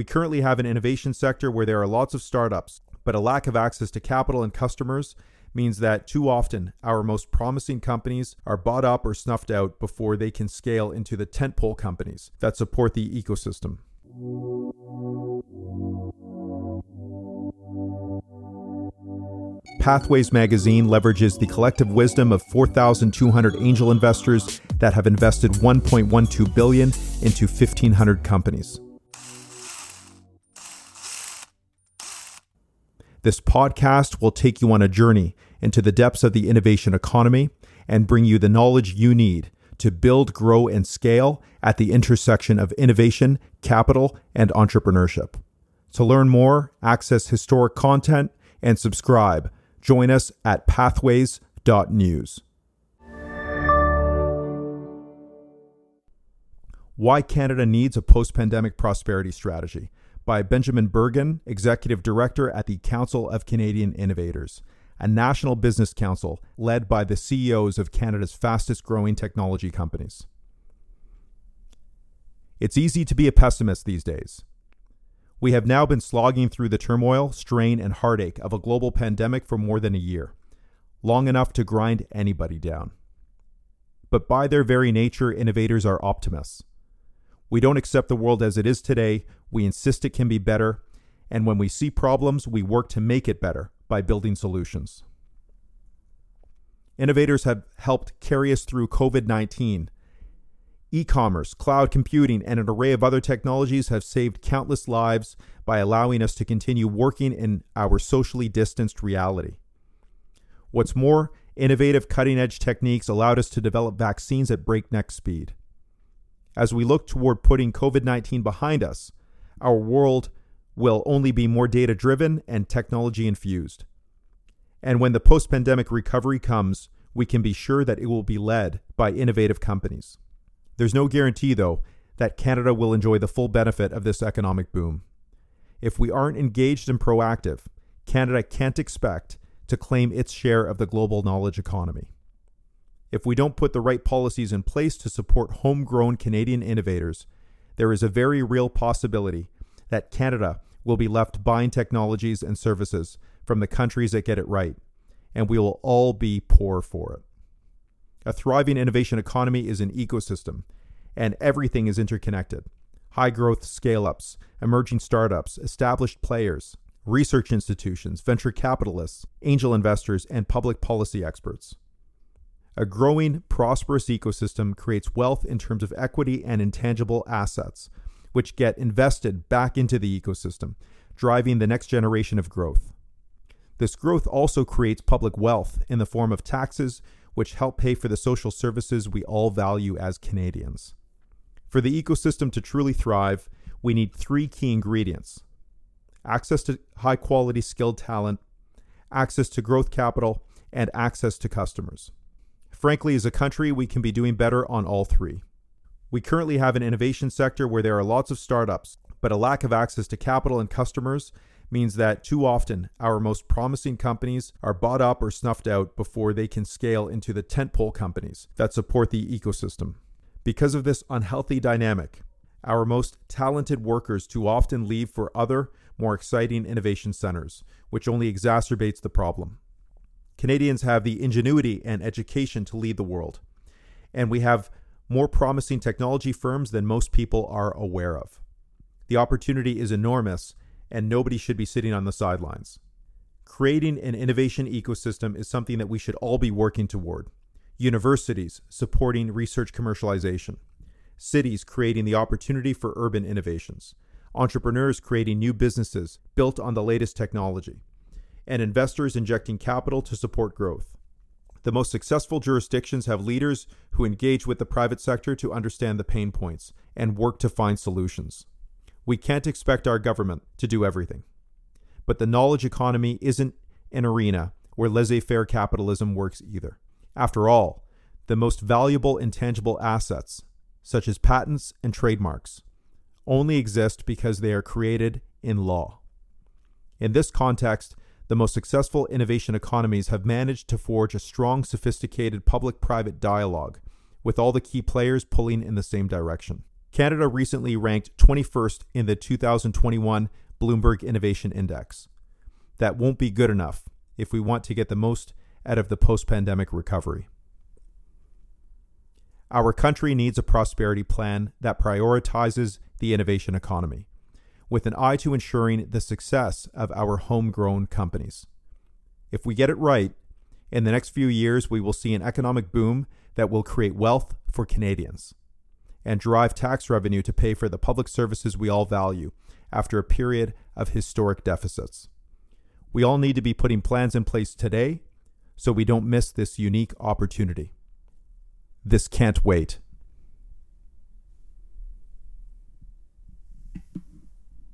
We currently have an innovation sector where there are lots of startups, but a lack of access to capital and customers means that too often our most promising companies are bought up or snuffed out before they can scale into the tentpole companies that support the ecosystem. Pathways magazine leverages the collective wisdom of 4,200 angel investors that have invested 1.12 billion into 1,500 companies. This podcast will take you on a journey into the depths of the innovation economy and bring you the knowledge you need to build, grow, and scale at the intersection of innovation, capital, and entrepreneurship. To learn more, access historic content, and subscribe, join us at pathways.news. Why Canada Needs a Post Pandemic Prosperity Strategy by Benjamin Bergen, Executive Director at the Council of Canadian Innovators, a national business council led by the CEOs of Canada's fastest growing technology companies. It's easy to be a pessimist these days. We have now been slogging through the turmoil, strain, and heartache of a global pandemic for more than a year, long enough to grind anybody down. But by their very nature, innovators are optimists. We don't accept the world as it is today, we insist it can be better, and when we see problems, we work to make it better by building solutions. Innovators have helped carry us through COVID 19. E commerce, cloud computing, and an array of other technologies have saved countless lives by allowing us to continue working in our socially distanced reality. What's more, innovative cutting edge techniques allowed us to develop vaccines at breakneck speed. As we look toward putting COVID 19 behind us, our world will only be more data driven and technology infused. And when the post pandemic recovery comes, we can be sure that it will be led by innovative companies. There's no guarantee, though, that Canada will enjoy the full benefit of this economic boom. If we aren't engaged and proactive, Canada can't expect to claim its share of the global knowledge economy. If we don't put the right policies in place to support homegrown Canadian innovators, there is a very real possibility that Canada will be left buying technologies and services from the countries that get it right, and we will all be poor for it. A thriving innovation economy is an ecosystem, and everything is interconnected. High growth scale ups, emerging startups, established players, research institutions, venture capitalists, angel investors, and public policy experts. A growing, prosperous ecosystem creates wealth in terms of equity and intangible assets, which get invested back into the ecosystem, driving the next generation of growth. This growth also creates public wealth in the form of taxes, which help pay for the social services we all value as Canadians. For the ecosystem to truly thrive, we need three key ingredients access to high quality skilled talent, access to growth capital, and access to customers. Frankly, as a country, we can be doing better on all three. We currently have an innovation sector where there are lots of startups, but a lack of access to capital and customers means that too often our most promising companies are bought up or snuffed out before they can scale into the tentpole companies that support the ecosystem. Because of this unhealthy dynamic, our most talented workers too often leave for other, more exciting innovation centers, which only exacerbates the problem. Canadians have the ingenuity and education to lead the world, and we have more promising technology firms than most people are aware of. The opportunity is enormous, and nobody should be sitting on the sidelines. Creating an innovation ecosystem is something that we should all be working toward. Universities supporting research commercialization, cities creating the opportunity for urban innovations, entrepreneurs creating new businesses built on the latest technology, and investors injecting capital to support growth. The most successful jurisdictions have leaders who engage with the private sector to understand the pain points and work to find solutions. We can't expect our government to do everything. But the knowledge economy isn't an arena where laissez faire capitalism works either. After all, the most valuable intangible assets, such as patents and trademarks, only exist because they are created in law. In this context, the most successful innovation economies have managed to forge a strong, sophisticated public private dialogue, with all the key players pulling in the same direction. Canada recently ranked 21st in the 2021 Bloomberg Innovation Index. That won't be good enough if we want to get the most out of the post pandemic recovery. Our country needs a prosperity plan that prioritizes the innovation economy, with an eye to ensuring the success of our homegrown companies. If we get it right, in the next few years, we will see an economic boom that will create wealth for Canadians and drive tax revenue to pay for the public services we all value after a period of historic deficits. We all need to be putting plans in place today so we don't miss this unique opportunity. This can't wait.